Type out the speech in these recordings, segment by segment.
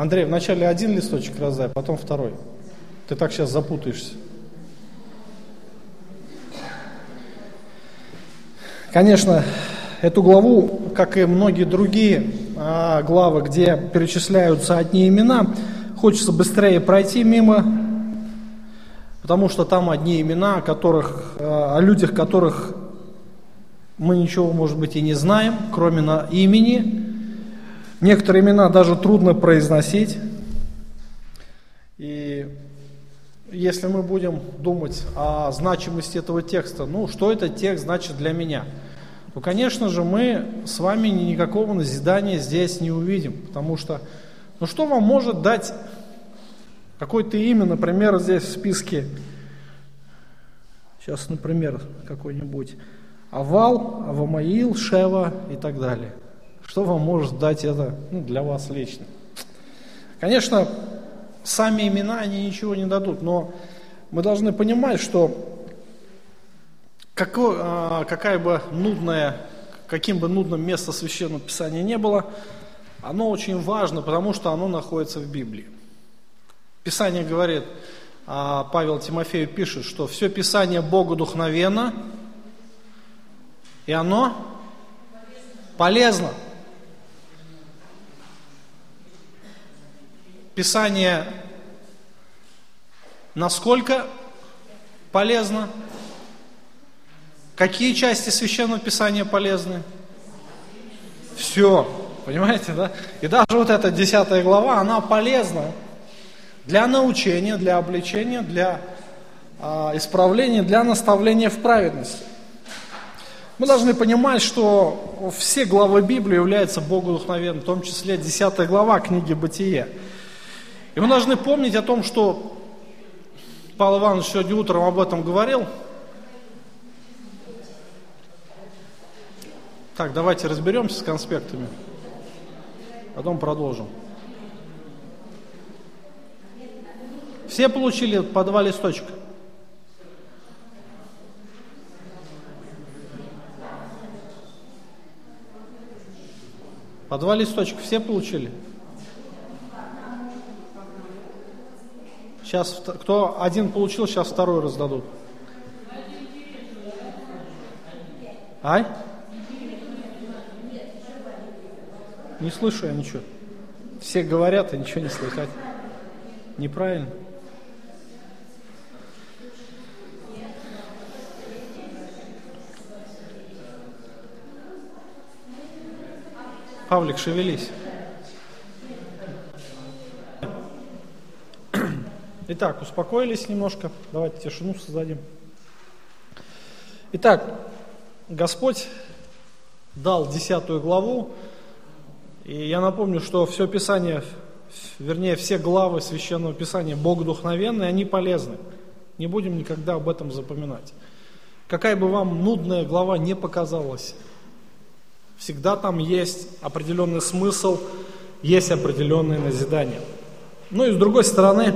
Андрей, вначале один листочек раздай, потом второй. Ты так сейчас запутаешься. Конечно, эту главу, как и многие другие а, главы, где перечисляются одни имена, хочется быстрее пройти мимо, потому что там одни имена, о, которых, а, о людях, которых мы ничего, может быть, и не знаем, кроме на имени. Некоторые имена даже трудно произносить. И если мы будем думать о значимости этого текста, ну, что этот текст значит для меня, то, конечно же, мы с вами никакого назидания здесь не увидим, потому что, ну, что вам может дать какое-то имя, например, здесь в списке, сейчас, например, какой-нибудь, Авал, Авамаил, Шева и так далее. Что вам может дать это ну, для вас лично? Конечно, сами имена, они ничего не дадут, но мы должны понимать, что какой, а, какая бы нудная, каким бы нудным место Священного Писания не было, оно очень важно, потому что оно находится в Библии. Писание говорит, а Павел Тимофею пишет, что все Писание Богу духновенно, и оно полезно. Писание насколько полезно? Какие части Священного Писания полезны? Все, понимаете, да? И даже вот эта десятая глава, она полезна для научения, для обличения, для э, исправления, для наставления в праведности. Мы должны понимать, что все главы Библии являются Богу вдохновенными, в том числе 10 глава книги Бытие. И мы должны помнить о том, что Павел Иванович сегодня утром об этом говорил. Так, давайте разберемся с конспектами, потом продолжим. Все получили по два листочка? По два листочка все получили? Сейчас кто один получил, сейчас второй раздадут. Ай? Не слышу я ничего. Все говорят, а ничего не слыхать. Неправильно. Павлик, шевелись. Итак, успокоились немножко. Давайте тишину создадим. Итак, Господь дал десятую главу. И я напомню, что все Писание, вернее, все главы Священного Писания богодухновенные, они полезны. Не будем никогда об этом запоминать. Какая бы вам нудная глава не показалась, Всегда там есть определенный смысл, есть определенные назидания. Ну и с другой стороны,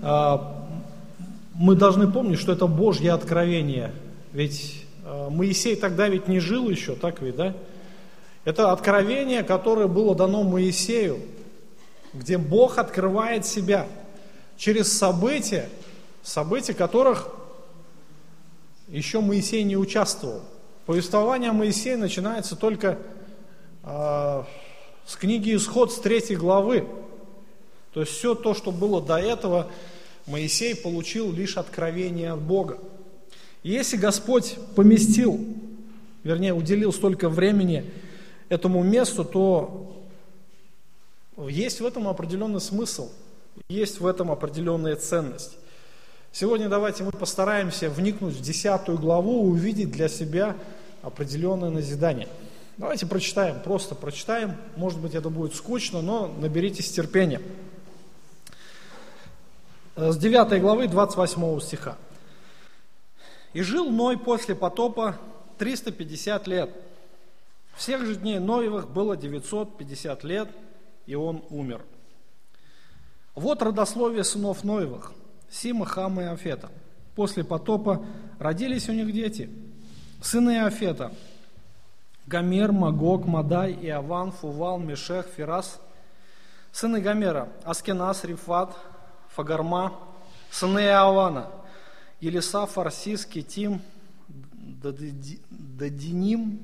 мы должны помнить, что это Божье откровение. Ведь а, Моисей тогда ведь не жил еще, так ведь, да? Это откровение, которое было дано Моисею, где Бог открывает себя через события, события которых еще Моисей не участвовал. Повествование Моисея начинается только э, с книги Исход, с третьей главы. То есть все то, что было до этого, Моисей получил лишь откровение от Бога. И если Господь поместил, вернее, уделил столько времени этому месту, то есть в этом определенный смысл, есть в этом определенная ценность. Сегодня давайте мы постараемся вникнуть в десятую главу, увидеть для себя определенное назидание. Давайте прочитаем, просто прочитаем. Может быть, это будет скучно, но наберитесь терпения. С 9 главы 28 стиха. «И жил Ной после потопа 350 лет. Всех же дней Ноевых было 950 лет, и он умер. Вот родословие сынов Ноевых, Сима, Хама и Афета. После потопа родились у них дети – Сыны Афета, Гомер, Магог, Мадай, Иован, Фувал, Мешех, Фирас. Сыны Гомера, Аскенас, Рифат, Фагарма, сыны Иоанна, Елиса, Фарсис, Китим, Дадиним.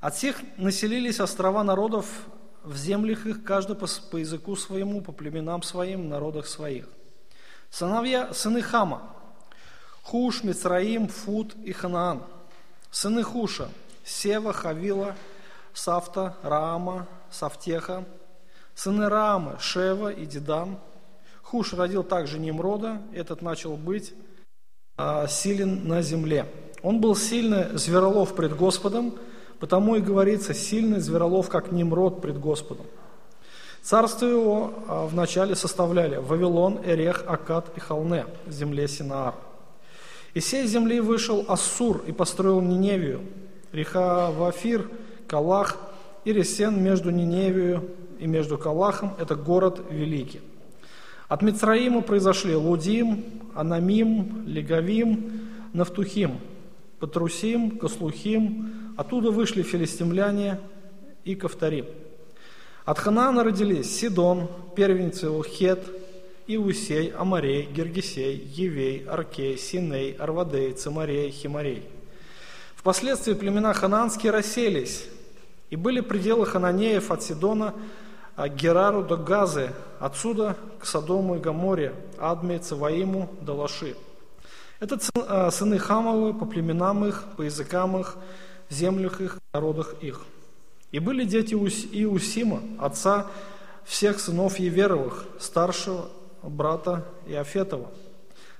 От всех населились острова народов в землях их, каждый по, по языку своему, по племенам своим, народах своих. Сыновья, сыны Хама, Хуш, Мицраим, Фут и Ханаан. Сыны Хуша, Сева, Хавила, Сафта, Раама, Сафтеха. Сыны Раамы, Шева и Дидам. Хуш родил также Немрода, этот начал быть а, силен на земле. Он был сильный зверолов пред Господом, Потому и говорится, сильный зверолов, как Немрод пред Господом. Царство его а, вначале составляли Вавилон, Эрех, Акад и Халне, земле Синаар. Из всей земли вышел Ассур и построил Ниневию, Рихавафир, Калах и Ресен между Ниневию и между Калахом – это город великий. От Мицраима произошли Лудим, Анамим, Легавим, Нафтухим, Патрусим, Кослухим, Оттуда вышли филистимляне и Ковторим. От Ханаана родились Сидон, первенцы Хет, Иусей, Амарей, Гергисей, Евей, Аркей, Синей, Арвадей, Цимарей, Химарей. Впоследствии племена хананские расселись, и были пределы хананеев от Сидона Герару до Газы, отсюда к Содому и Гаморе, Адме, Цаваиму до Лаши. Это а, сыны Хамовы по племенам их, по языкам их, землях их, народах их. И были дети Иусима, отца всех сынов Еверовых, старшего брата Иофетова.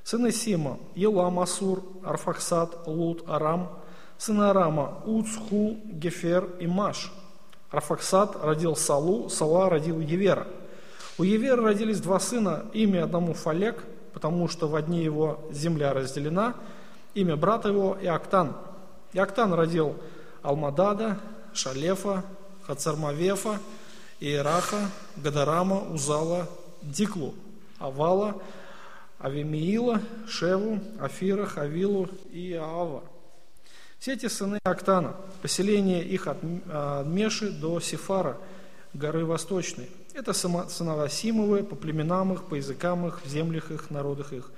Сыны Сима, Елам, Асур, Арфаксат, Лут, Арам. Сыны Арама, Уц, Ху, Гефер и Маш. Арфаксат родил Салу, Сала родил Евера. У Евера родились два сына, имя одному Фалек, потому что в одни его земля разделена, имя брата его Иоктан – Яктан родил Алмадада, Шалефа, Хацармавефа, Иераха, Гадарама, Узала, Диклу, Авала, Авимиила, Шеву, Афира, Хавилу и Аава. Все эти сыны Актана, поселение их от Меши до Сифара, горы Восточной. Это сыновья Симовые, по племенам их, по языкам их, в землях их, народах их.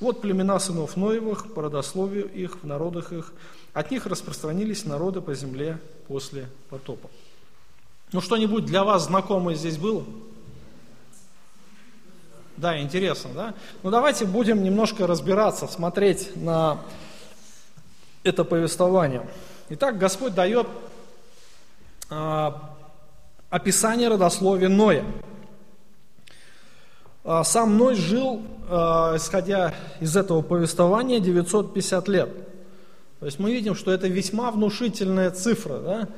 Вот племена сынов Ноевых, по родословию их, в народах их. От них распространились народы по земле после потопа. Ну, что-нибудь для вас знакомое здесь было? Да, интересно, да? Ну, давайте будем немножко разбираться, смотреть на это повествование. Итак, Господь дает э, описание родословия Ноя. А, сам Ной жил, а, исходя из этого повествования, 950 лет. То есть мы видим, что это весьма внушительная цифра. Да?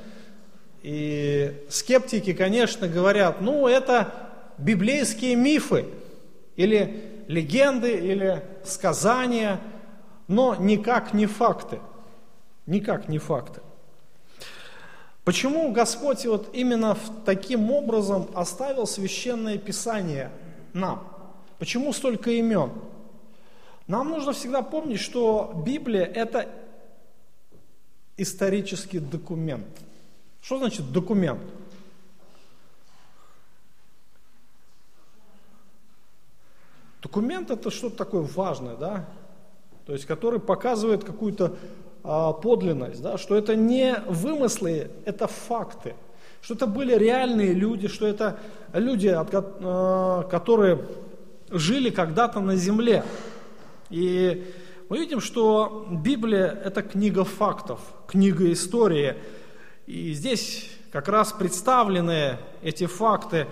И скептики, конечно, говорят, ну это библейские мифы, или легенды, или сказания, но никак не факты. Никак не факты. Почему Господь вот именно таким образом оставил священное писание нам? Почему столько имен? Нам нужно всегда помнить, что Библия – это исторический документ. Что значит документ? Документ это что-то такое важное, да? То есть, который показывает какую-то подлинность, да? что это не вымыслы, это факты что это были реальные люди, что это люди, э, которые жили когда-то на земле. И мы видим, что Библия – это книга фактов, книга истории. И здесь как раз представлены эти факты,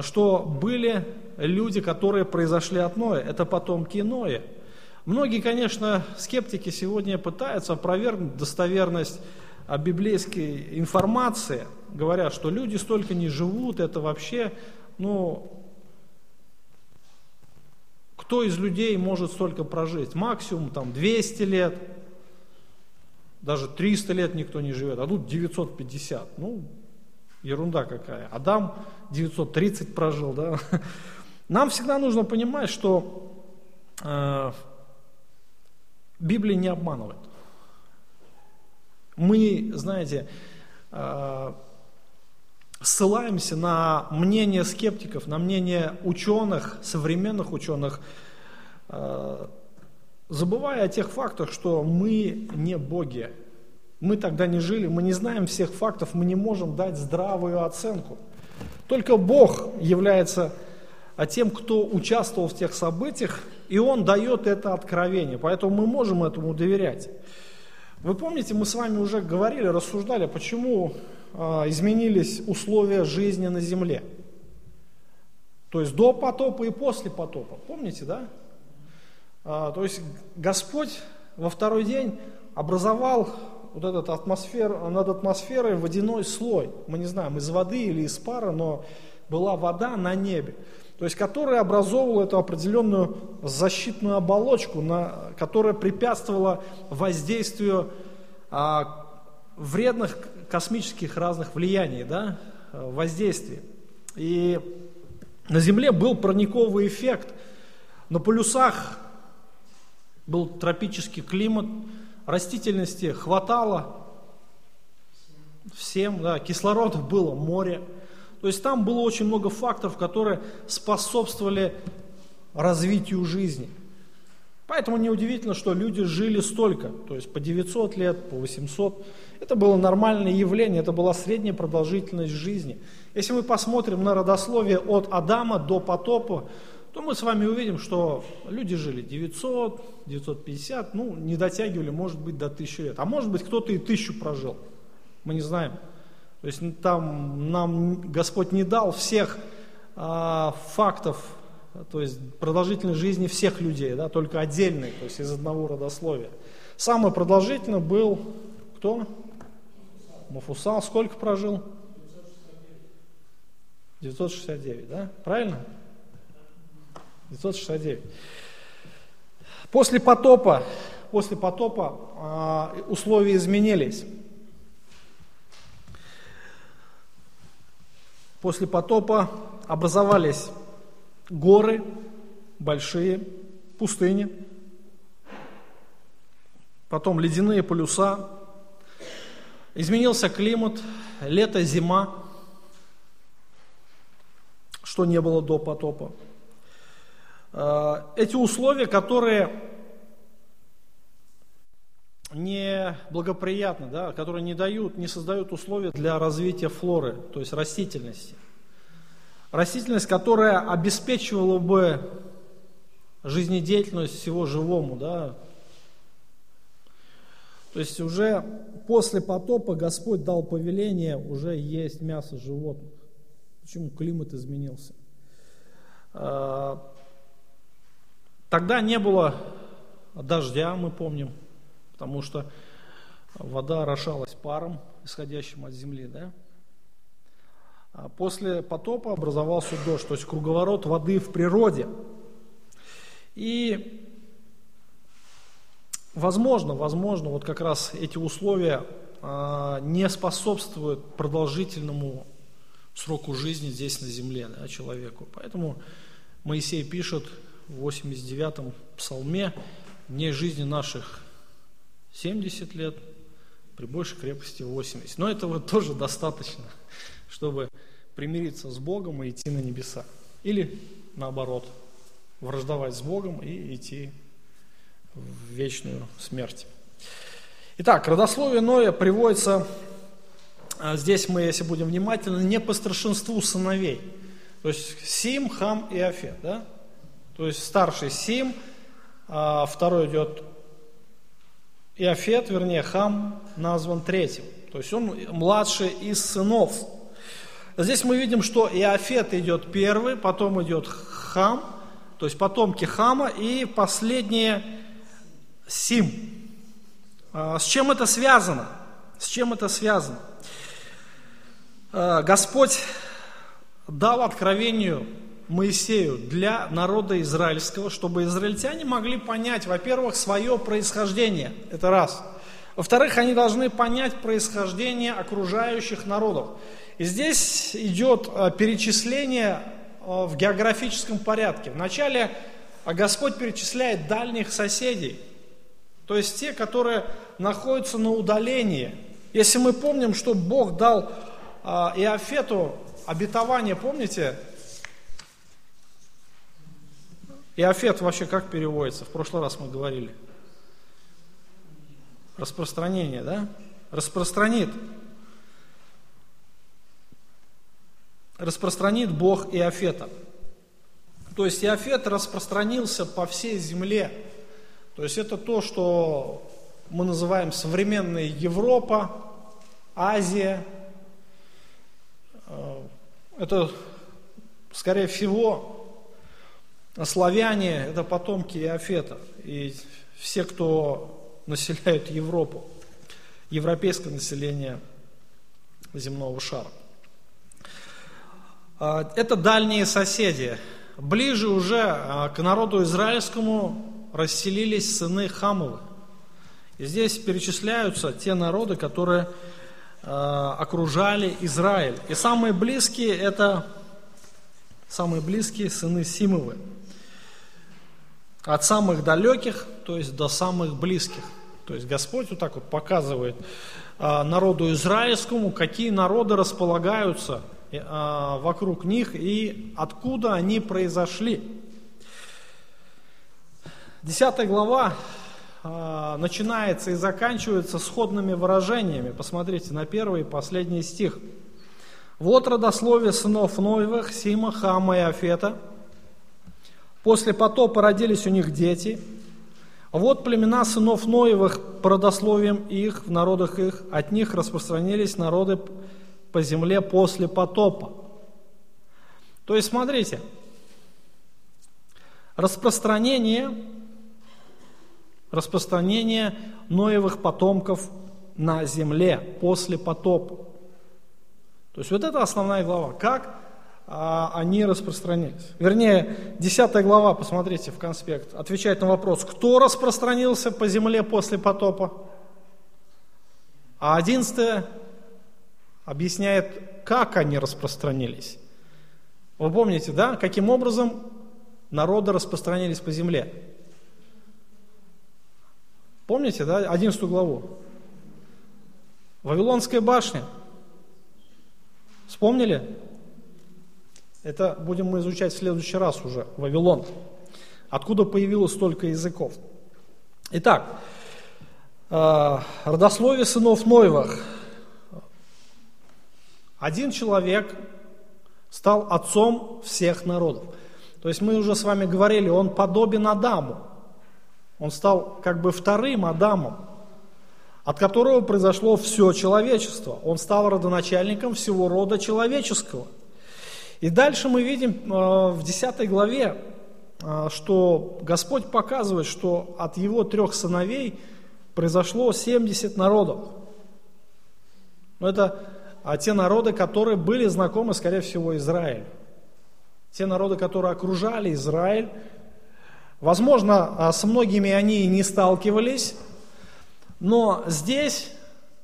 что были люди, которые произошли от Ноя, это потомки Ноя. Многие, конечно, скептики сегодня пытаются опровергнуть достоверность библейской информации, говорят, что люди столько не живут, это вообще, ну, кто из людей может столько прожить? Максимум там 200 лет, даже 300 лет никто не живет, а тут 950. Ну, ерунда какая. Адам 930 прожил, да. Нам всегда нужно понимать, что э, Библия не обманывает. Мы, знаете, э, ссылаемся на мнение скептиков, на мнение ученых, современных ученых, э, забывая о тех фактах, что мы не боги. Мы тогда не жили, мы не знаем всех фактов, мы не можем дать здравую оценку. Только Бог является тем, кто участвовал в тех событиях, и Он дает это откровение. Поэтому мы можем этому доверять. Вы помните, мы с вами уже говорили, рассуждали, почему э, изменились условия жизни на земле. То есть до потопа и после потопа. Помните, да? А, то есть Господь во второй день образовал вот этот атмосфер, над атмосферой водяной слой. Мы не знаем, из воды или из пара, но была вода на небе. То есть, которая образовывала эту определенную защитную оболочку, на, которая препятствовала воздействию а, вредных космических разных влияний, да, воздействий. И на Земле был парниковый эффект. На полюсах был тропический климат, растительности хватало всем, да, кислорода было море. То есть там было очень много факторов, которые способствовали развитию жизни. Поэтому неудивительно, что люди жили столько, то есть по 900 лет, по 800. Это было нормальное явление, это была средняя продолжительность жизни. Если мы посмотрим на родословие от Адама до потопа, то мы с вами увидим, что люди жили 900, 950, ну, не дотягивали, может быть, до 1000 лет. А может быть, кто-то и тысячу прожил. Мы не знаем. То есть там нам Господь не дал всех а, фактов, то есть продолжительной жизни всех людей, да, только отдельные, то есть из одного родословия. Самый продолжительный был кто? Мафусал. Сколько прожил? 969, да? Правильно? 969. После потопа, после потопа э, условия изменились. После потопа образовались горы большие, пустыни, потом ледяные полюса, изменился климат, лето, зима, что не было до потопа. Э, эти условия, которые не благоприятны, да, которые не дают, не создают условия для развития флоры, то есть растительности. Растительность, которая обеспечивала бы жизнедеятельность всего живому, да. То есть уже после потопа Господь дал повеление уже есть мясо животных. Почему климат изменился? Э, Тогда не было дождя, мы помним, потому что вода орошалась паром, исходящим от земли. Да? А после потопа образовался дождь, то есть круговорот воды в природе. И возможно, возможно, вот как раз эти условия а, не способствуют продолжительному сроку жизни здесь на земле да, человеку. Поэтому Моисей пишет в 89-м псалме «Дней жизни наших 70 лет, при большей крепости 80». Но этого тоже достаточно, чтобы примириться с Богом и идти на небеса. Или наоборот, враждовать с Богом и идти в вечную смерть. Итак, родословие Ноя приводится, а, здесь мы, если будем внимательны, не по старшинству сыновей. То есть Сим, Хам и Афет. Да? То есть старший Сим, а второй идет Иофет, вернее Хам, назван третьим. То есть он младший из сынов. Здесь мы видим, что Иофет идет первый, потом идет Хам, то есть потомки Хама, и последние Сим. А с чем это связано? С чем это связано? А, Господь дал откровению Моисею для народа израильского, чтобы израильтяне могли понять, во-первых, свое происхождение, это раз. Во-вторых, они должны понять происхождение окружающих народов. И здесь идет э, перечисление э, в географическом порядке. Вначале э, Господь перечисляет дальних соседей, то есть те, которые находятся на удалении. Если мы помним, что Бог дал а, Иофету обетование, помните? Иофет вообще как переводится? В прошлый раз мы говорили. Распространение, да? Распространит. Распространит Бог Иофета. То есть Иофет распространился по всей земле. То есть это то, что мы называем современная Европа, Азия. Э, это, скорее всего, славяне – это потомки Иофета. И все, кто населяют Европу, европейское население земного шара. Э, это дальние соседи – ближе уже а, к народу израильскому расселились сыны Хамовы. И здесь перечисляются те народы, которые а, окружали Израиль. И самые близкие это самые близкие сыны Симовы. От самых далеких, то есть до самых близких. То есть Господь вот так вот показывает а, народу израильскому, какие народы располагаются – а, вокруг них и откуда они произошли. Десятая глава а, начинается и заканчивается сходными выражениями. Посмотрите на первый и последний стих. Вот родословие сынов Ноевых, Сима, Хама и Афета. После потопа родились у них дети. Вот племена сынов Ноевых по родословиям их, в народах их, от них распространились народы по земле после потопа. То есть, смотрите, распространение, распространение Ноевых потомков на земле после потопа. То есть вот это основная глава. Как они распространились. Вернее, 10 глава, посмотрите в конспект, отвечает на вопрос, кто распространился по земле после потопа? А 11 объясняет, как они распространились. Вы помните, да, каким образом народы распространились по земле? Помните, да, 11 главу? Вавилонская башня. Вспомнили? Это будем мы изучать в следующий раз уже, Вавилон. Откуда появилось столько языков? Итак, э, родословие сынов Ноевых – один человек стал отцом всех народов. То есть мы уже с вами говорили, он подобен Адаму. Он стал как бы вторым Адамом, от которого произошло все человечество. Он стал родоначальником всего рода человеческого. И дальше мы видим э, в 10 главе, э, что Господь показывает, что от его трех сыновей произошло 70 народов. Но это а те народы, которые были знакомы, скорее всего, Израиль. Те народы, которые окружали Израиль. Возможно, а, с многими они не сталкивались, но здесь,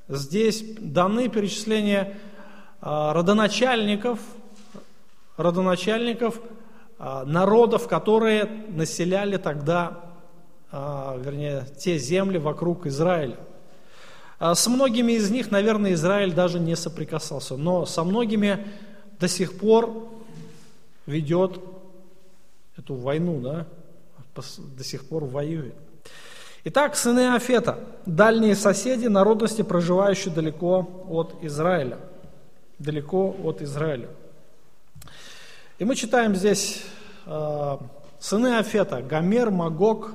здесь даны перечисления а, родоначальников, родоначальников а, народов, которые населяли тогда, вернее, те земли вокруг Израиля. А с многими из них, наверное, Израиль даже не соприкасался, но со многими до сих пор ведет эту войну, да, до сих пор воюет. Итак, сыны Афета, дальние соседи народности, проживающие далеко от Израиля. Далеко от Израиля. И мы читаем здесь э, сыны Афета, Гомер, Магог,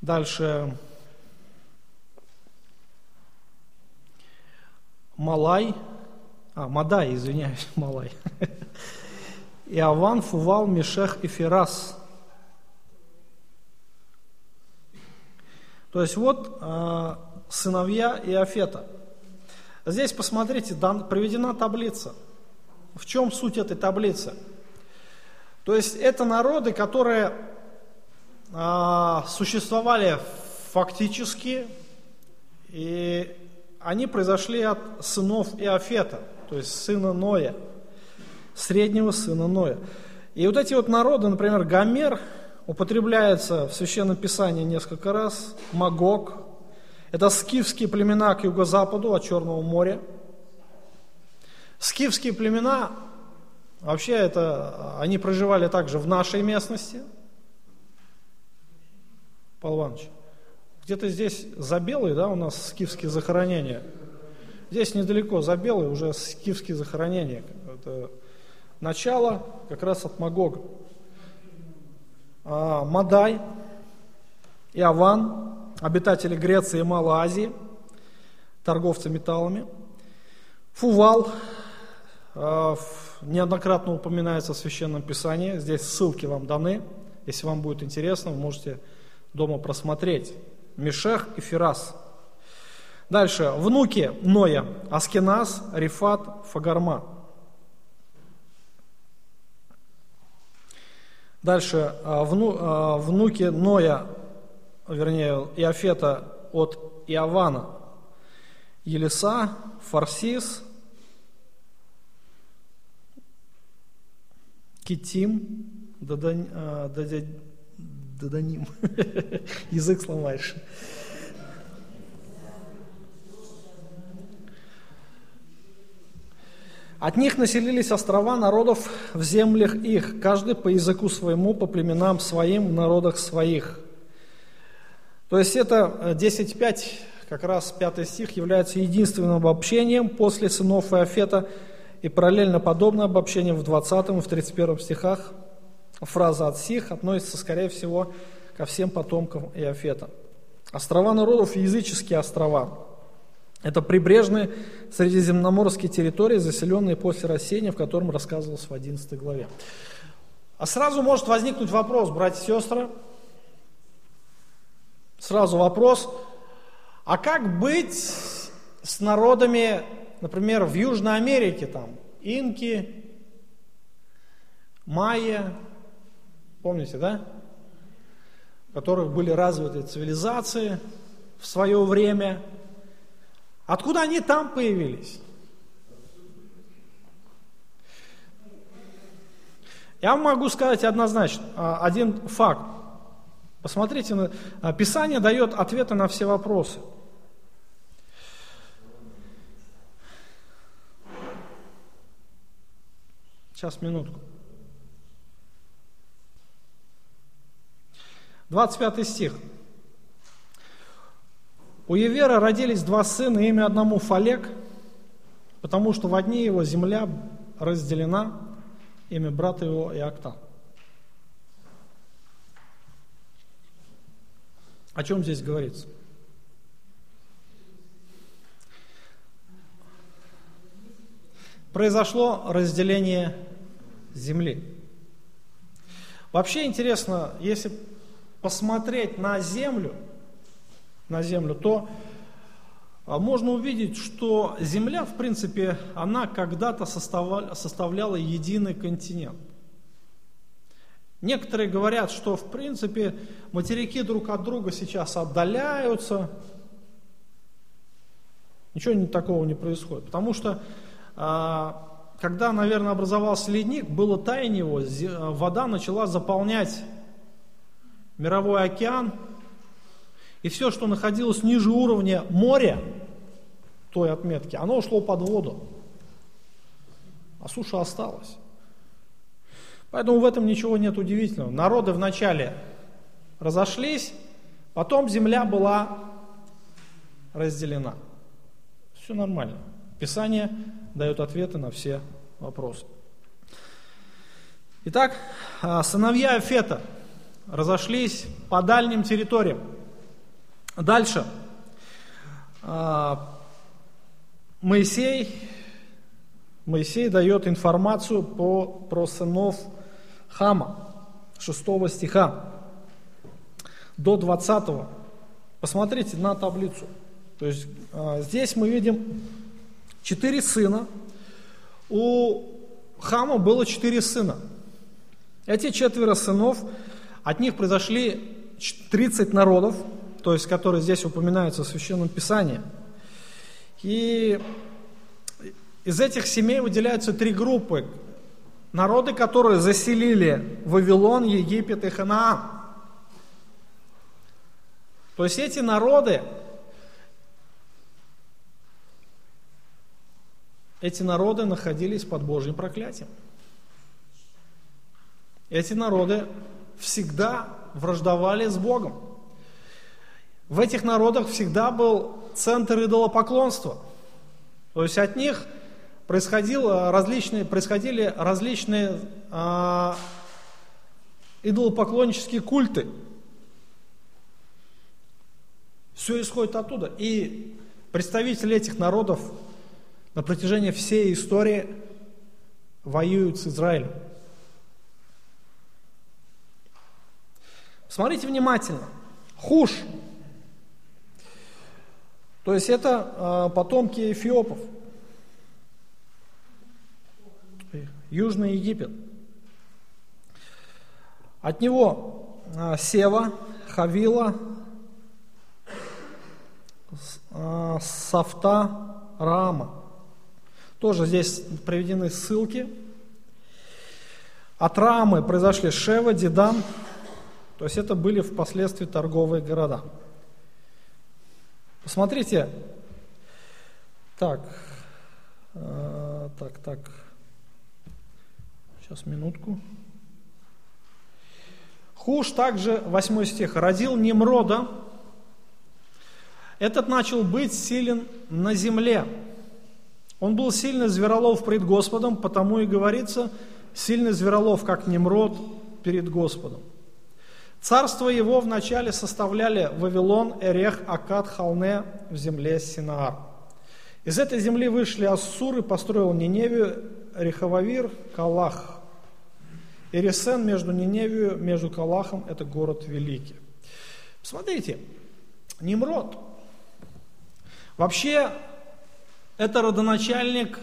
дальше Малай, а, Мадай, извиняюсь, Малай, Иован, Фувал, Мешех и Ферас. То есть вот э, сыновья Иофета. Здесь, посмотрите, дан, приведена таблица. В чем суть этой таблицы? То есть это народы, которые э, существовали фактически и они произошли от сынов Иофета, то есть сына Ноя, среднего сына Ноя. И вот эти вот народы, например, Гомер, употребляется в Священном Писании несколько раз, Магог, это скифские племена к юго-западу от Черного моря. Скифские племена, вообще это, они проживали также в нашей местности. Павел Иванович, где-то здесь за Белой, да, у нас скифские захоронения. Здесь недалеко, за Белой уже скифские захоронения. Это начало как раз от Магога. А, Мадай, Иован, обитатели Греции и Малой Азии, торговцы металлами. Фувал, неоднократно упоминается в Священном Писании, здесь ссылки вам даны, если вам будет интересно, вы можете дома просмотреть. Мешех и Фирас. Дальше, внуки Ноя, Аскеназ, Рифат, Фагарма. Дальше, э, вну, э, внуки Ноя, вернее, Иофета от Иована, Елиса, Фарсис, Китим, Даданим, язык сломаешь. От них населились острова народов в землях их, каждый по языку своему, по племенам своим, в народах своих. То есть это 10.5, э, как раз 5 стих, является единственным обобщением после сынов Иофета, и параллельно подобное обобщение в 20 и в 31 стихах. Фраза от сих относится, скорее всего, ко всем потомкам Иофета. Острова народов – языческие острова. Это прибрежные средиземноморские территории, заселенные после рассеяния, в котором рассказывалось в 11 главе. А сразу может возникнуть вопрос, братья и сестры, Сразу вопрос, а как быть с народами, например, в Южной Америке, там, инки, майя, помните, да? У которых были развиты цивилизации в свое время. Откуда они там появились? Я могу сказать однозначно, а, один факт. Посмотрите, а, Писание дает ответы на все вопросы. Сейчас, минутку. 25 стих. У Евера родились два сына, имя одному Фалек, потому что в одни его земля разделена, имя брата его Иоктан. О чем здесь говорится? Произошло разделение земли. Вообще интересно, если посмотреть на землю, на землю, то а, можно увидеть, что земля, в принципе, она когда-то составляла единый континент. Некоторые говорят, что в принципе материки друг от друга сейчас отдаляются. Ничего такого не происходит. Потому что а, когда, наверное, образовался ледник, было таяние его, вода начала заполнять мировой океан, и все, что находилось ниже уровня моря, той отметки, оно ушло под воду, а суша осталась. Поэтому в этом ничего нет удивительного. Народы вначале разошлись, потом земля была разделена. Все нормально. Писание дает ответы на все вопросы. Итак, а, сыновья Фета разошлись по дальним территориям. Дальше. А, Моисей, Моисей дает информацию по, про сынов Хама, 6 стиха до 20. Посмотрите на таблицу. То есть а, здесь мы видим четыре сына. У Хама было четыре сына. Эти четверо сынов, от них произошли 30 народов, то есть которые здесь упоминаются в Священном Писании. И из этих семей выделяются три группы. Народы, которые заселили Вавилон, Египет и Ханаан. То есть эти народы, эти народы находились под Божьим проклятием. Эти народы всегда враждовали с Богом. В этих народах всегда был центр идолопоклонства. То есть от них происходило различные, происходили различные а, идолопоклоннические культы. Все исходит оттуда. И представители этих народов на протяжении всей истории воюют с Израилем. Смотрите внимательно. Хуш. То есть это э, потомки эфиопов. Южный Египет. От него э, Сева, Хавила, э, Сафта, Рама. Тоже здесь приведены ссылки. От Рамы произошли Шева, Дидан, то есть это были впоследствии торговые города. Посмотрите, так, э, так, так, сейчас минутку. Хуш также, 8 стих, родил Немрода. Этот начал быть силен на земле. Он был сильный зверолов пред Господом, потому и говорится, сильный зверолов, как Немрод перед Господом. Царство его вначале составляли Вавилон, Эрех, Акад, Халне в земле Синаар. Из этой земли вышли Ассуры, построил Ниневию, Рехававир, Калах. Ирисен между Ниневию, между Калахом, это город великий. Смотрите, Немрод. Вообще, это родоначальник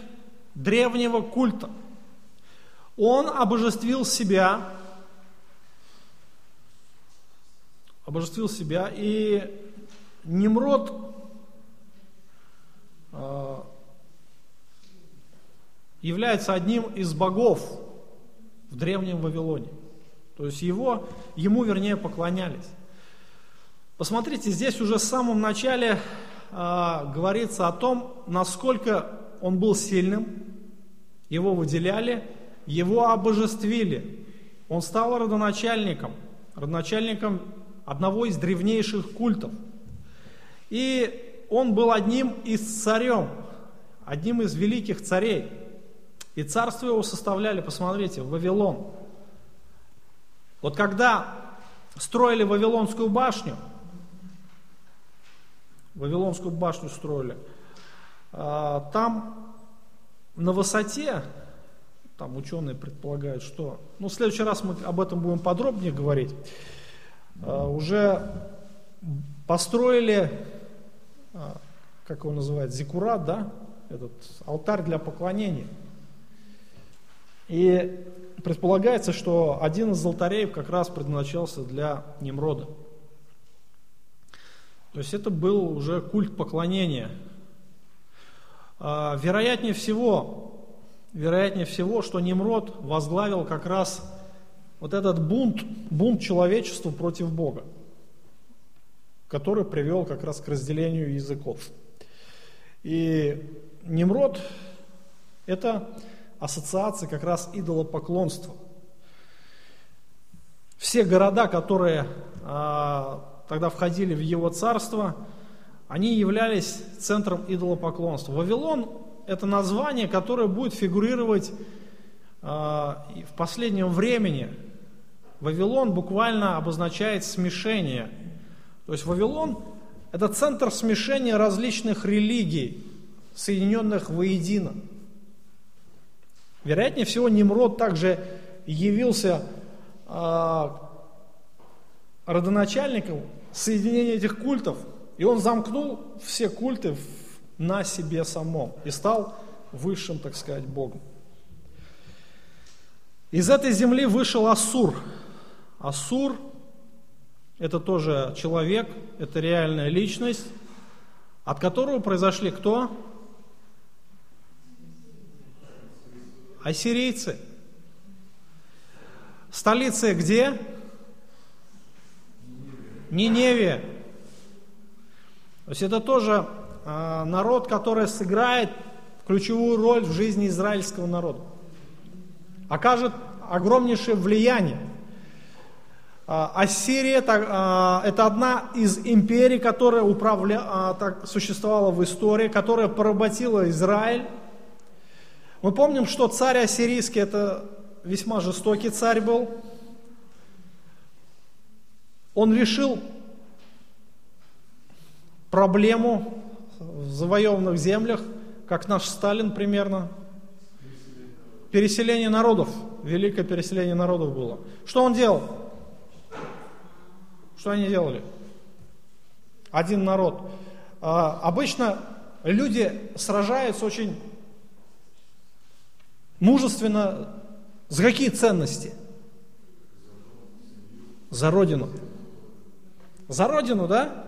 древнего культа. Он обожествил себя обожествил себя, и Немрод а, является одним из богов в древнем Вавилоне. То есть его, ему, вернее, поклонялись. Посмотрите, здесь уже в самом начале э, говорится о том, насколько он был сильным, его выделяли, его обожествили. Он стал родоначальником, родоначальником одного из древнейших культов. И он был одним из царем, одним из великих царей. И царство его составляли, посмотрите, Вавилон. Вот когда строили Вавилонскую башню, Вавилонскую башню строили, а, там на высоте, там ученые предполагают, что, ну в следующий раз мы об этом будем подробнее говорить, Э, уже построили, э, как его называют, зикурат, да, этот алтарь для поклонения. И предполагается, что один из алтарей как раз предназначался для Немрода. То есть это был уже культ поклонения. Э, вероятнее всего, вероятнее всего, что Немрод возглавил как раз вот этот бунт, бунт человечества против Бога, который привел как раз к разделению языков. И Немрод – это ассоциация как раз идолопоклонства. Все города, которые а, тогда входили в его царство, они являлись центром идолопоклонства. Вавилон – это название, которое будет фигурировать а, в последнем времени – Вавилон буквально обозначает смешение. То есть Вавилон – это центр смешения различных религий, соединенных воедино. Вероятнее всего, Немрод также явился э, родоначальником соединения этих культов, и он замкнул все культы на себе самом и стал высшим, так сказать, Богом. Из этой земли вышел Ассур – Асур – это тоже человек, это реальная личность, от которого произошли кто? Ассирийцы. Столица где? Ниневия. То есть это тоже э, народ, который сыграет ключевую роль в жизни израильского народа. Окажет огромнейшее влияние. А, Ассирия это, а, это одна из империй, которая управля, а, так, существовала в истории, которая поработила Израиль. Мы помним, что царь ассирийский это весьма жестокий царь был. Он решил проблему в завоеванных землях, как наш Сталин примерно. Переселение народов, великое переселение народов было. Что он делал? Что они делали? Один народ. А, обычно люди сражаются очень мужественно. За какие ценности? За Родину. За Родину, да?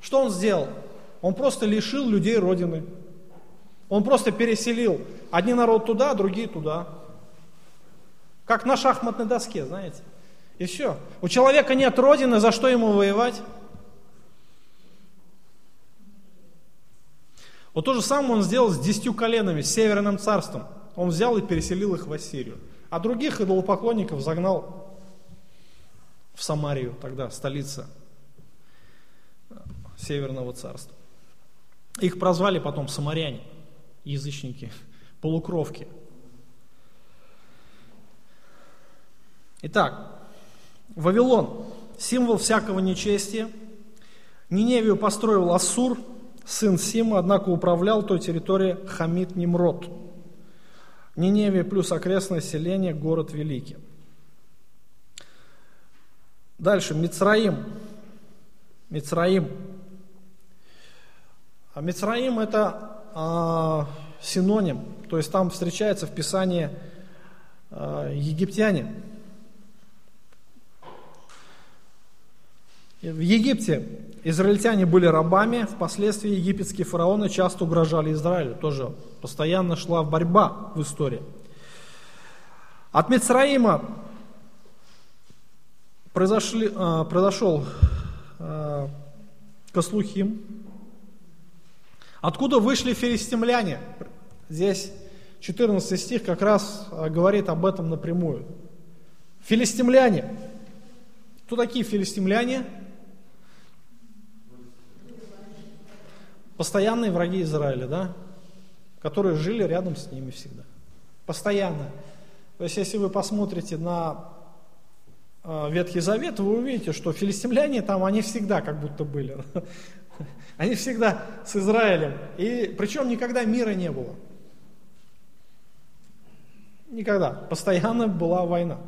Что он сделал? Он просто лишил людей Родины. Он просто переселил одни народ туда, другие туда. Как на шахматной доске, знаете. И все. У человека нет родины, за что ему воевать? Вот то же самое он сделал с десятью коленами, с Северным царством. Он взял и переселил их в Ассирию. А других идолопоклонников загнал в Самарию, тогда столица Северного царства. Их прозвали потом самаряне, язычники, полукровки. Итак, Вавилон, символ всякого нечестия. Ниневию построил Ассур, сын Сима, однако управлял той территорией Хамид Немрод. Ниневия плюс окрестное селение, город Великий. Дальше, Мицраим. Мицраим. А Мицраим это а, синоним, то есть там встречается в Писании а, египтяне. В Египте израильтяне были рабами, впоследствии египетские фараоны часто угрожали Израилю, тоже постоянно шла борьба в истории. От Мицраима произошли, а, произошел а, Каслухим. Откуда вышли филистимляне? Здесь 14 стих как раз а, говорит об этом напрямую. Филистимляне. Кто такие филистимляне? Постоянные враги Израиля, да? Которые жили рядом с ними всегда. Постоянно. То есть, если вы посмотрите на э, Ветхий Завет, вы увидите, что филистимляне там, они всегда как будто были. Они всегда с Израилем. И причем никогда мира не было. Никогда. Постоянно была война.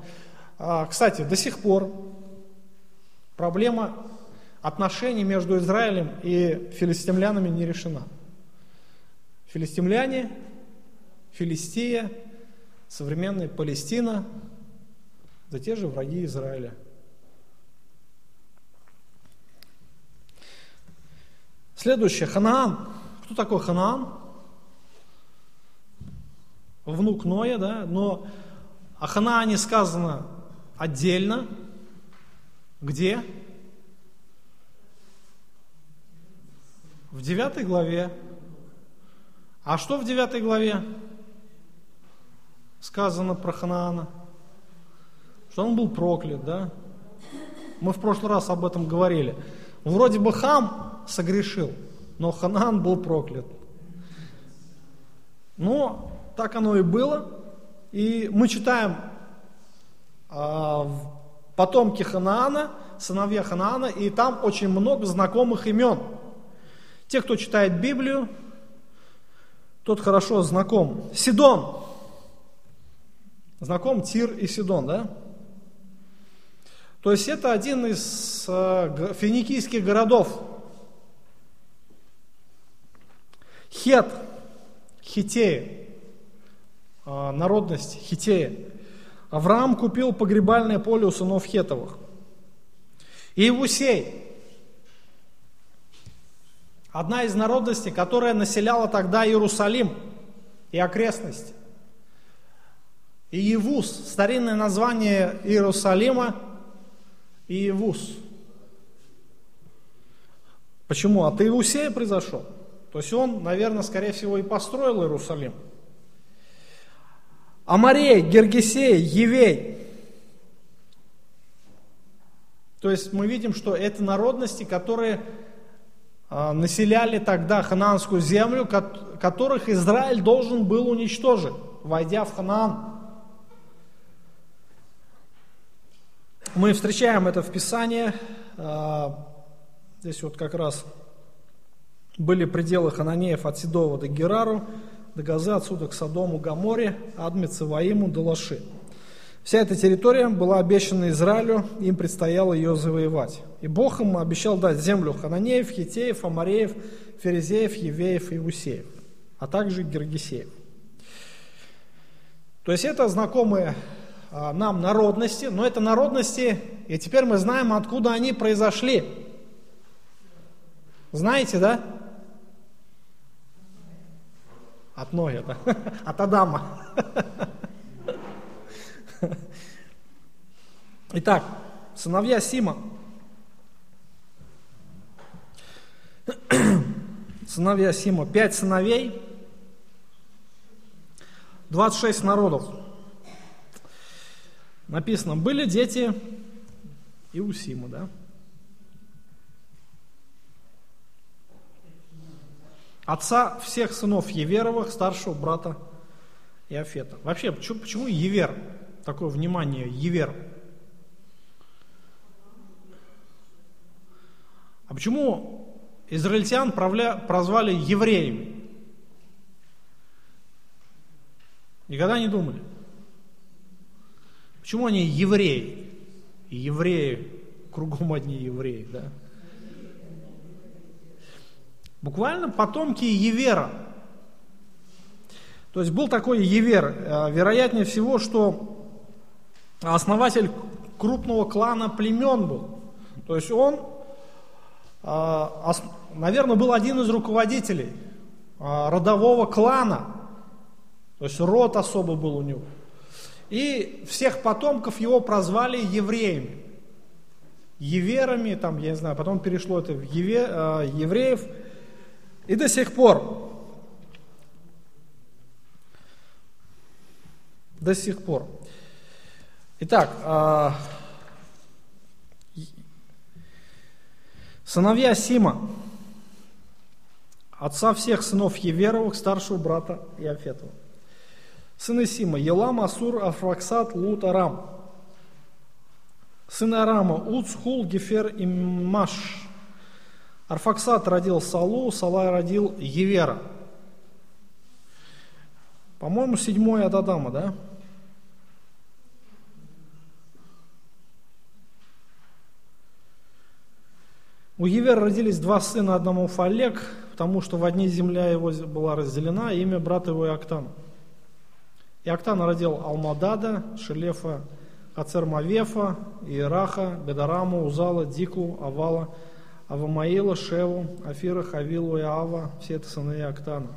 А, кстати, до сих пор проблема отношений между Израилем и филистимлянами не решена. Филистимляне, Филистия, современная Палестина, за те же враги Израиля. Следующее, Ханаан. Кто такой Ханаан? Внук Ноя, да, но о Ханаане сказано отдельно. Где? В девятой главе. А что в девятой главе сказано про Ханаана? Что он был проклят, да? Мы в прошлый раз об этом говорили. Вроде бы Хам согрешил, но Ханаан был проклят. Но так оно и было. И мы читаем а, потомки Ханаана, сыновья Ханаана, и там очень много знакомых имен – те, кто читает Библию, тот хорошо знаком. Сидон. Знаком Тир и Сидон, да? То есть это один из э, финикийских городов. Хет, Хитея, э, народность Хитея. Авраам купил погребальное поле у сынов Хетовых. И Иевусей, Одна из народностей, которая населяла тогда Иерусалим и окрестности. Иевус, старинное название Иерусалима, Иевус. Почему? От Иусея произошел. То есть он, наверное, скорее всего и построил Иерусалим. Амарей, Гергесей, Евей. То есть мы видим, что это народности, которые а, населяли тогда хананскую землю, которых Израиль должен был уничтожить, войдя в Ханаан. Мы встречаем это в Писании. А, здесь вот как раз были пределы Хананеев от Седова до Герару, до Газы, отсюда к Содому, Гаморе, Адме, Циваиму, до Лаши. Вся эта территория была обещана Израилю, им предстояло ее завоевать. И Бог им обещал дать землю Хананеев, Хитеев, Амареев, Ферезеев, Евеев и Усеев, а также Гергесеев. То есть это знакомые нам народности, но это народности, и теперь мы знаем, откуда они произошли. Знаете, да? От Ноя, да? От Адама. Итак, сыновья Сима. Сыновья Сима. Пять сыновей, 26 народов. Написано, были дети и у Сима, да? Отца всех сынов Еверовых, старшего брата Иофета. Вообще, почему, почему Евер? Такое внимание, Евер. А почему израильтян прозвали евреями? Никогда не думали. Почему они евреи? И евреи, кругом одни евреи, да? Буквально потомки Евера. То есть был такой Евер. Э, вероятнее всего, что основатель крупного клана племен был. То есть он, э, наверное, был один из руководителей э, родового клана. То есть род особо был у него. И всех потомков его прозвали евреями. Еверами, там, я не знаю, потом перешло это в еве, евреев. И до сих пор, до сих пор. Итак, а, сыновья Сима, отца всех сынов Еверовых, старшего брата Иофетова. Сыны Сима, Елам, Асур, Афраксат, Лут, Арам. Сыны Арама, Уц, Хул, Гефер и Маш. Арфаксат родил Салу, Сала родил Евера. По-моему, седьмой от Адама, да? У Евера родились два сына одному Фалек, потому что в одни земля его была разделена, имя брата его Иоктан. Иоктан родил Алмадада, Шелефа, Ацермавефа, Иераха, Бедараму, Узала, Дику, Авала – Авамаила, Шеву, Афира, Хавилу и Ава, все это сыны Актана.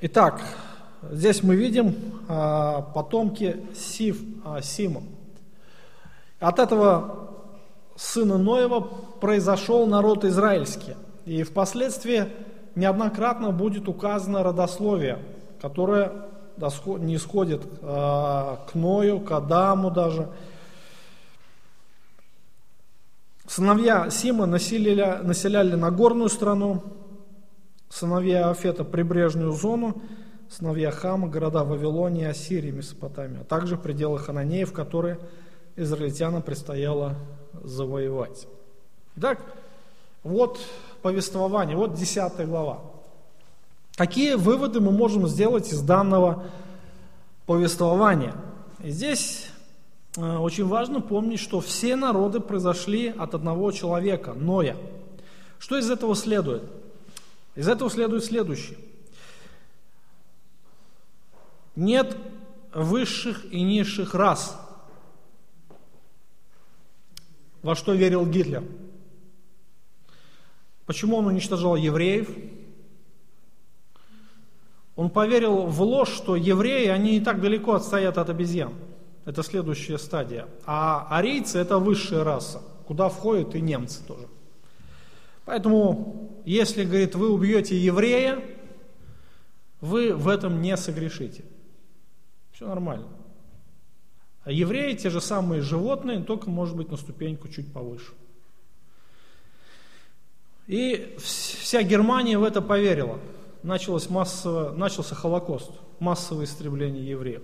Итак, здесь мы видим а, потомки Сив, а. От этого сына Ноева произошел народ израильский. И впоследствии неоднократно будет указано родословие, которое не сходит а, к Ною, к Адаму даже, Сыновья Сима населяли, населяли Нагорную страну, сыновья Афета прибрежную зону, сыновья Хама города Вавилонии, Ассирии, Месопотамии, а также пределы Хананеев, которые израильтянам предстояло завоевать. Итак, вот повествование, вот 10 глава. Какие выводы мы можем сделать из данного повествования? И здесь Э, очень важно помнить, что все народы произошли от одного человека, Ноя. Что из этого следует? Из этого следует следующее. Нет высших и низших рас. Во что верил Гитлер? Почему он уничтожал евреев? Он поверил в ложь, что евреи, они не так далеко отстоят от обезьян. Это следующая стадия. А арийцы – это высшая раса, куда входят и немцы тоже. Поэтому, если, говорит, вы убьете еврея, вы в этом не согрешите. Все нормально. А евреи те же самые животные, только, может быть, на ступеньку чуть повыше. И вся Германия в это поверила. Началось массово, начался Холокост, массовое истребление евреев.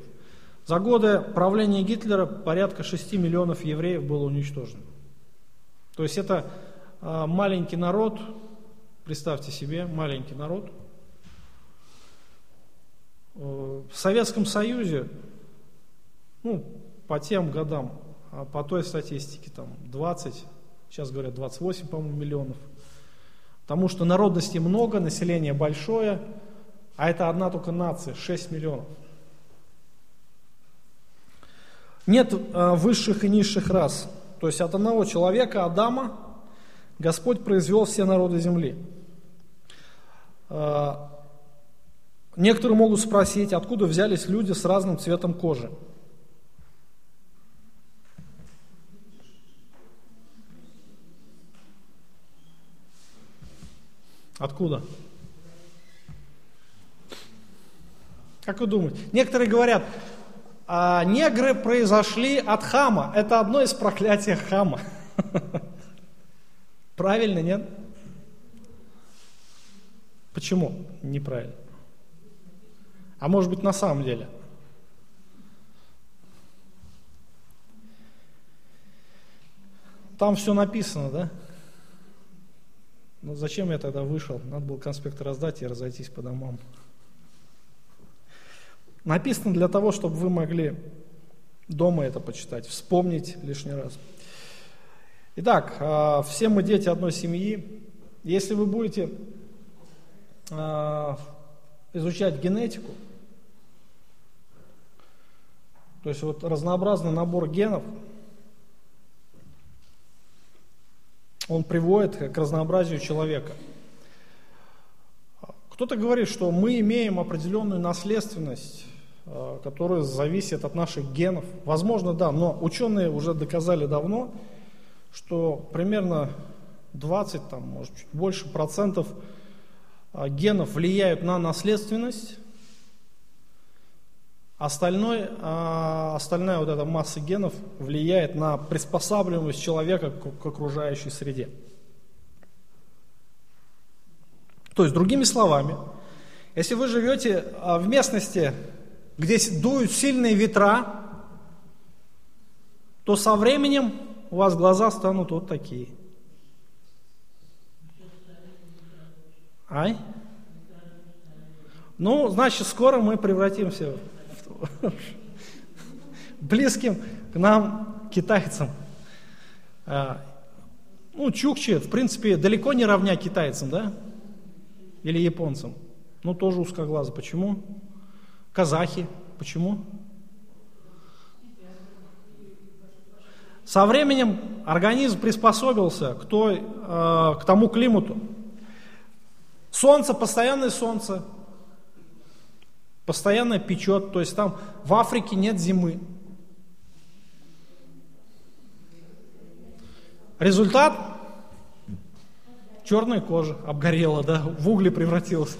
За годы правления Гитлера порядка 6 миллионов евреев было уничтожено. То есть это а, маленький народ, представьте себе, маленький народ. Э, в Советском Союзе, ну, по тем годам, а по той статистике, там 20, сейчас говорят 28, по-моему, миллионов. Потому что народности много, население большое, а это одна только нация, 6 миллионов. Нет э, высших и низших рас. То есть от одного человека, Адама, Господь произвел все народы земли. Э, некоторые могут спросить, откуда взялись люди с разным цветом кожи. Откуда? Как вы думаете? Некоторые говорят, а негры произошли от хама. Это одно из проклятий хама. Правильно, нет? Почему неправильно? А может быть на самом деле? Там все написано, да? Ну зачем я тогда вышел? Надо было конспект раздать и разойтись по домам. Написано для того, чтобы вы могли дома это почитать, вспомнить лишний раз. Итак, а, все мы дети одной семьи. Если вы будете а, изучать генетику, то есть вот разнообразный набор генов, он приводит к разнообразию человека. Кто-то говорит, что мы имеем определенную наследственность Э, которые зависят от наших генов. Возможно, да, но ученые уже доказали давно, что примерно 20, там, может, чуть больше процентов э, генов влияют на наследственность, Остальной, а, остальная вот эта масса генов влияет на приспосабливаемость человека к, окружающей среде. То есть, другими словами, если вы живете в местности, где дуют сильные ветра, то со временем у вас глаза станут вот такие. Ай? Ну, значит, скоро мы превратимся в близким к нам китайцам. А, ну, чукчи, в принципе, далеко не равня китайцам, да? Или японцам. Ну, тоже узкоглазы. Почему? казахи. Почему? Со временем организм приспособился к, той, э, к тому климату. Солнце, постоянное солнце, постоянно печет, то есть там в Африке нет зимы. Результат – черная кожа обгорела, да, в угли превратилась.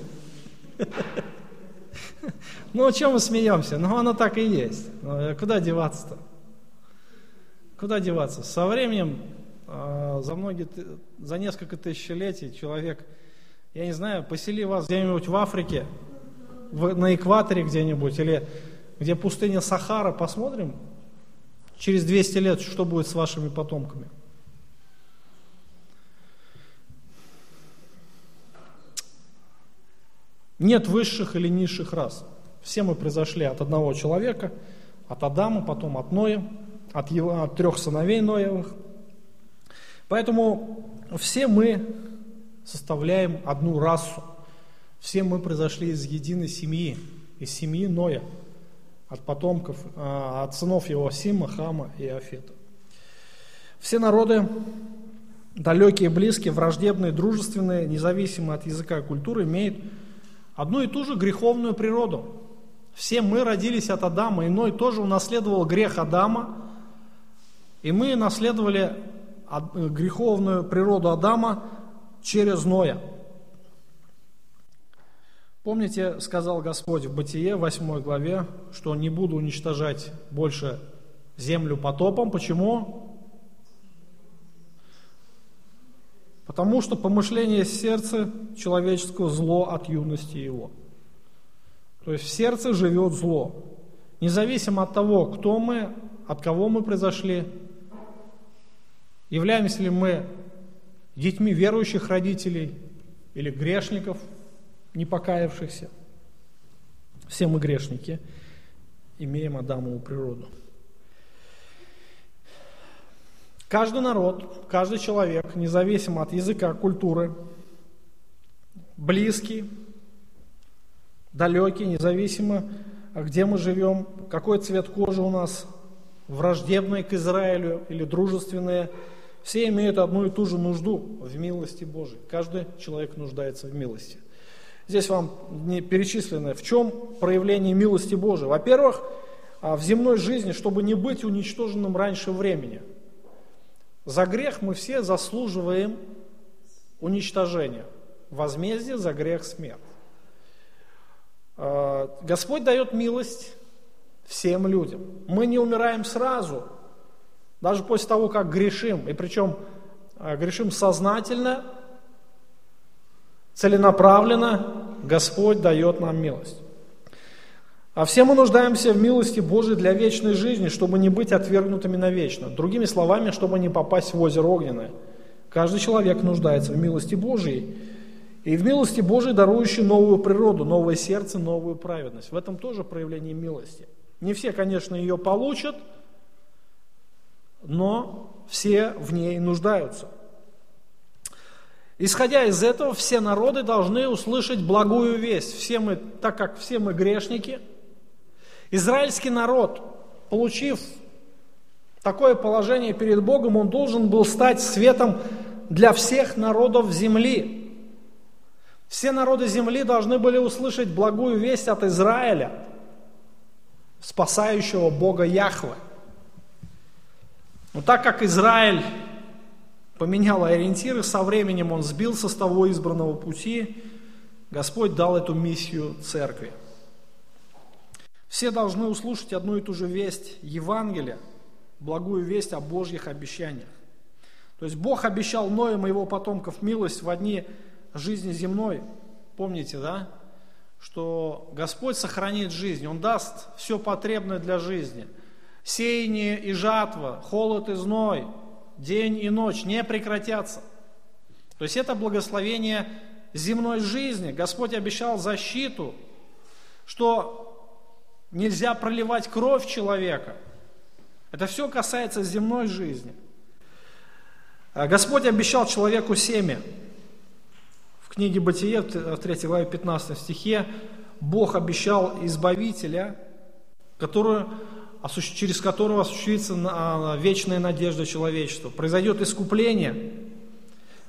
Ну, о чем мы смеемся? Ну, оно так и есть. Ну, куда деваться-то? Куда деваться? Со временем, а, за многие, за несколько тысячелетий человек, я не знаю, посели вас где-нибудь в Африке, в, на экваторе где-нибудь, или где пустыня Сахара, посмотрим, через 200 лет, что будет с вашими потомками. Нет высших или низших рас. Все мы произошли от одного человека, от Адама, потом от Ноя, от, его, от трех сыновей Ноевых. Поэтому все мы составляем одну расу. Все мы произошли из единой семьи, из семьи Ноя, от потомков, а, от сынов его Сима, Хама и Афета. Все народы, далекие, близкие, враждебные, дружественные, независимо от языка и культуры, имеют одну и ту же греховную природу. Все мы родились от Адама, иной тоже унаследовал грех Адама, и мы наследовали греховную природу Адама через Ноя. Помните, сказал Господь в Бытие, 8 главе, что не буду уничтожать больше землю потопом. Почему? Потому что помышление сердца человеческого зло от юности его. То есть в сердце живет зло. Независимо от того, кто мы, от кого мы произошли, являемся ли мы детьми верующих родителей или грешников, не покаявшихся. Все мы грешники, имеем Адамову природу. Каждый народ, каждый человек, независимо от языка, культуры, близкий, далекий, независимо, где мы живем, какой цвет кожи у нас, враждебные к Израилю или дружественные, все имеют одну и ту же нужду в милости Божией. Каждый человек нуждается в милости. Здесь вам не перечислено, в чем проявление милости Божией. Во-первых, а, в земной жизни, чтобы не быть уничтоженным раньше времени. За грех мы все заслуживаем уничтожения. Возмездие за грех смерть. А, Господь дает милость всем людям. Мы не умираем сразу, даже после того, как грешим, и причем а, грешим сознательно, целенаправленно, Господь дает нам милость. А все мы нуждаемся в милости Божией для вечной жизни, чтобы не быть отвергнутыми навечно. Другими словами, чтобы не попасть в озеро огненное. Каждый человек нуждается в милости Божией. И в милости Божией дарующей новую природу, новое сердце, новую праведность. В этом тоже проявление милости. Не все, конечно, ее получат, но все в ней нуждаются. Исходя из этого, все народы должны услышать благую весть. Все мы, так как все мы грешники, израильский народ, получив такое положение перед Богом, он должен был стать светом для всех народов земли. Все народы земли должны были услышать благую весть от Израиля, спасающего Бога Яхве. Но так как Израиль поменял ориентиры, со временем он сбился с того избранного пути, Господь дал эту миссию церкви. Все должны услышать одну и ту же весть Евангелия, благую весть о Божьих обещаниях. То есть Бог обещал Ноем и его потомков милость в одни жизни земной, помните, да, что Господь сохранит жизнь, Он даст все потребное для жизни. Сеяние и жатва, холод и зной, день и ночь не прекратятся. То есть это благословение земной жизни. Господь обещал защиту, что нельзя проливать кровь человека. Это все касается земной жизни. А Господь обещал человеку семя книге Бытие, в 3 главе 15 стихе, Бог обещал избавителя, который, через которого осуществится вечная надежда человечества. Произойдет искупление.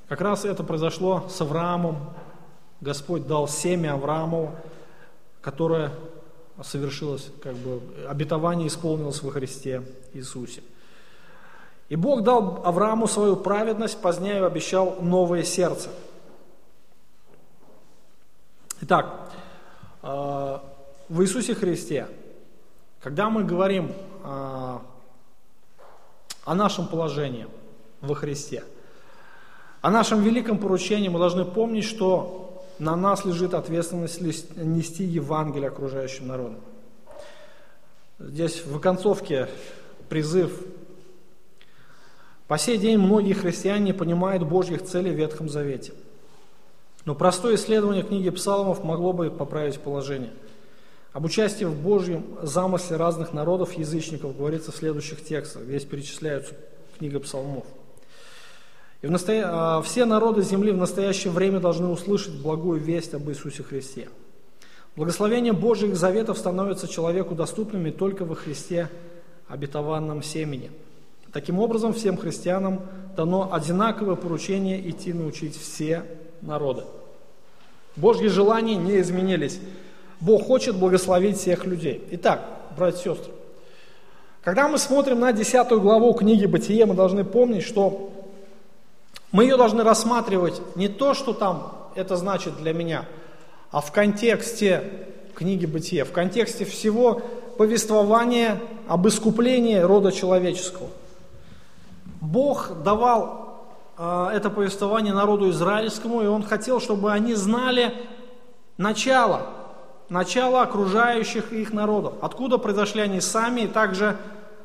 Как раз это произошло с Авраамом. Господь дал семя Аврааму, которое совершилось, как бы обетование исполнилось во Христе Иисусе. И Бог дал Аврааму свою праведность, позднее обещал новое сердце – Итак, э, в Иисусе Христе, когда мы говорим э, о нашем положении во Христе, о нашем великом поручении, мы должны помнить, что на нас лежит ответственность нести Евангелие окружающим народам. Здесь в оконцовке призыв. По сей день многие христиане понимают Божьих целей в Ветхом Завете – но простое исследование книги псалмов могло бы поправить положение. Об участии в Божьем замысле разных народов, язычников, говорится в следующих текстах. Здесь перечисляются книга псалмов. И в настоя... А, все народы земли в настоящее время должны услышать благую весть об Иисусе Христе. Благословение Божьих заветов становится человеку доступными только во Христе обетованном семени. Таким образом, всем христианам дано одинаковое поручение идти научить все народы. Божьи желания не изменились. Бог хочет благословить всех людей. Итак, братья и сестры, когда мы смотрим на 10 главу книги Бытие, мы должны помнить, что Мы ее должны рассматривать не то, что там это значит для меня, а в контексте книги Бытия, в контексте всего повествования об искуплении рода человеческого. Бог давал э, это повествование народу израильскому, и Он хотел, чтобы они знали начало, начало окружающих их народов, откуда произошли они сами, и также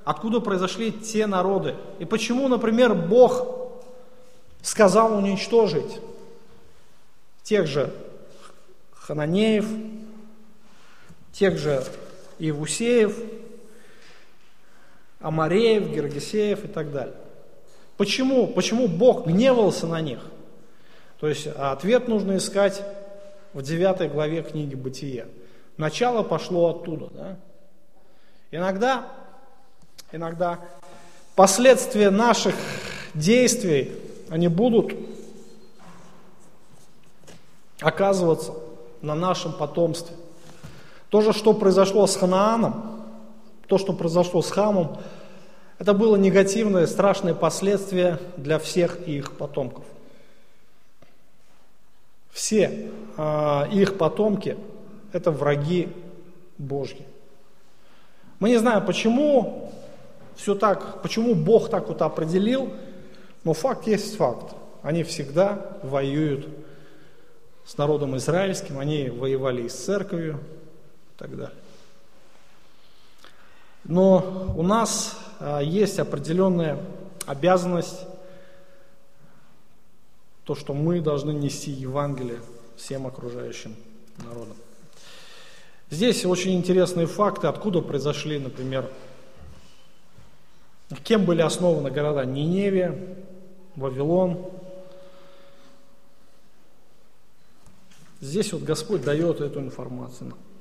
откуда произошли те народы. И почему, например, Бог сказал уничтожить тех же Хананеев, тех же Иевусеев, Амареев, Гергесеев и так далее. Почему? Почему Бог гневался на них? То есть ответ нужно искать в 9 главе книги Бытия. Начало пошло оттуда. Да? Иногда, иногда последствия наших действий, они будут оказываться на нашем потомстве. То же, что произошло с Ханааном, то, что произошло с Хамом, это было негативное, страшное последствие для всех их потомков. Все э, их потомки – это враги Божьи. Мы не знаем, почему все так, почему Бог так вот определил, но факт есть факт. Они всегда воюют с народом израильским, они воевали и с церковью и так далее. Но у нас а, есть определенная обязанность, то, что мы должны нести Евангелие всем окружающим народам. Здесь очень интересные факты, откуда произошли, например, кем были основаны города Ниневия, Вавилон. Здесь вот Господь дает эту информацию.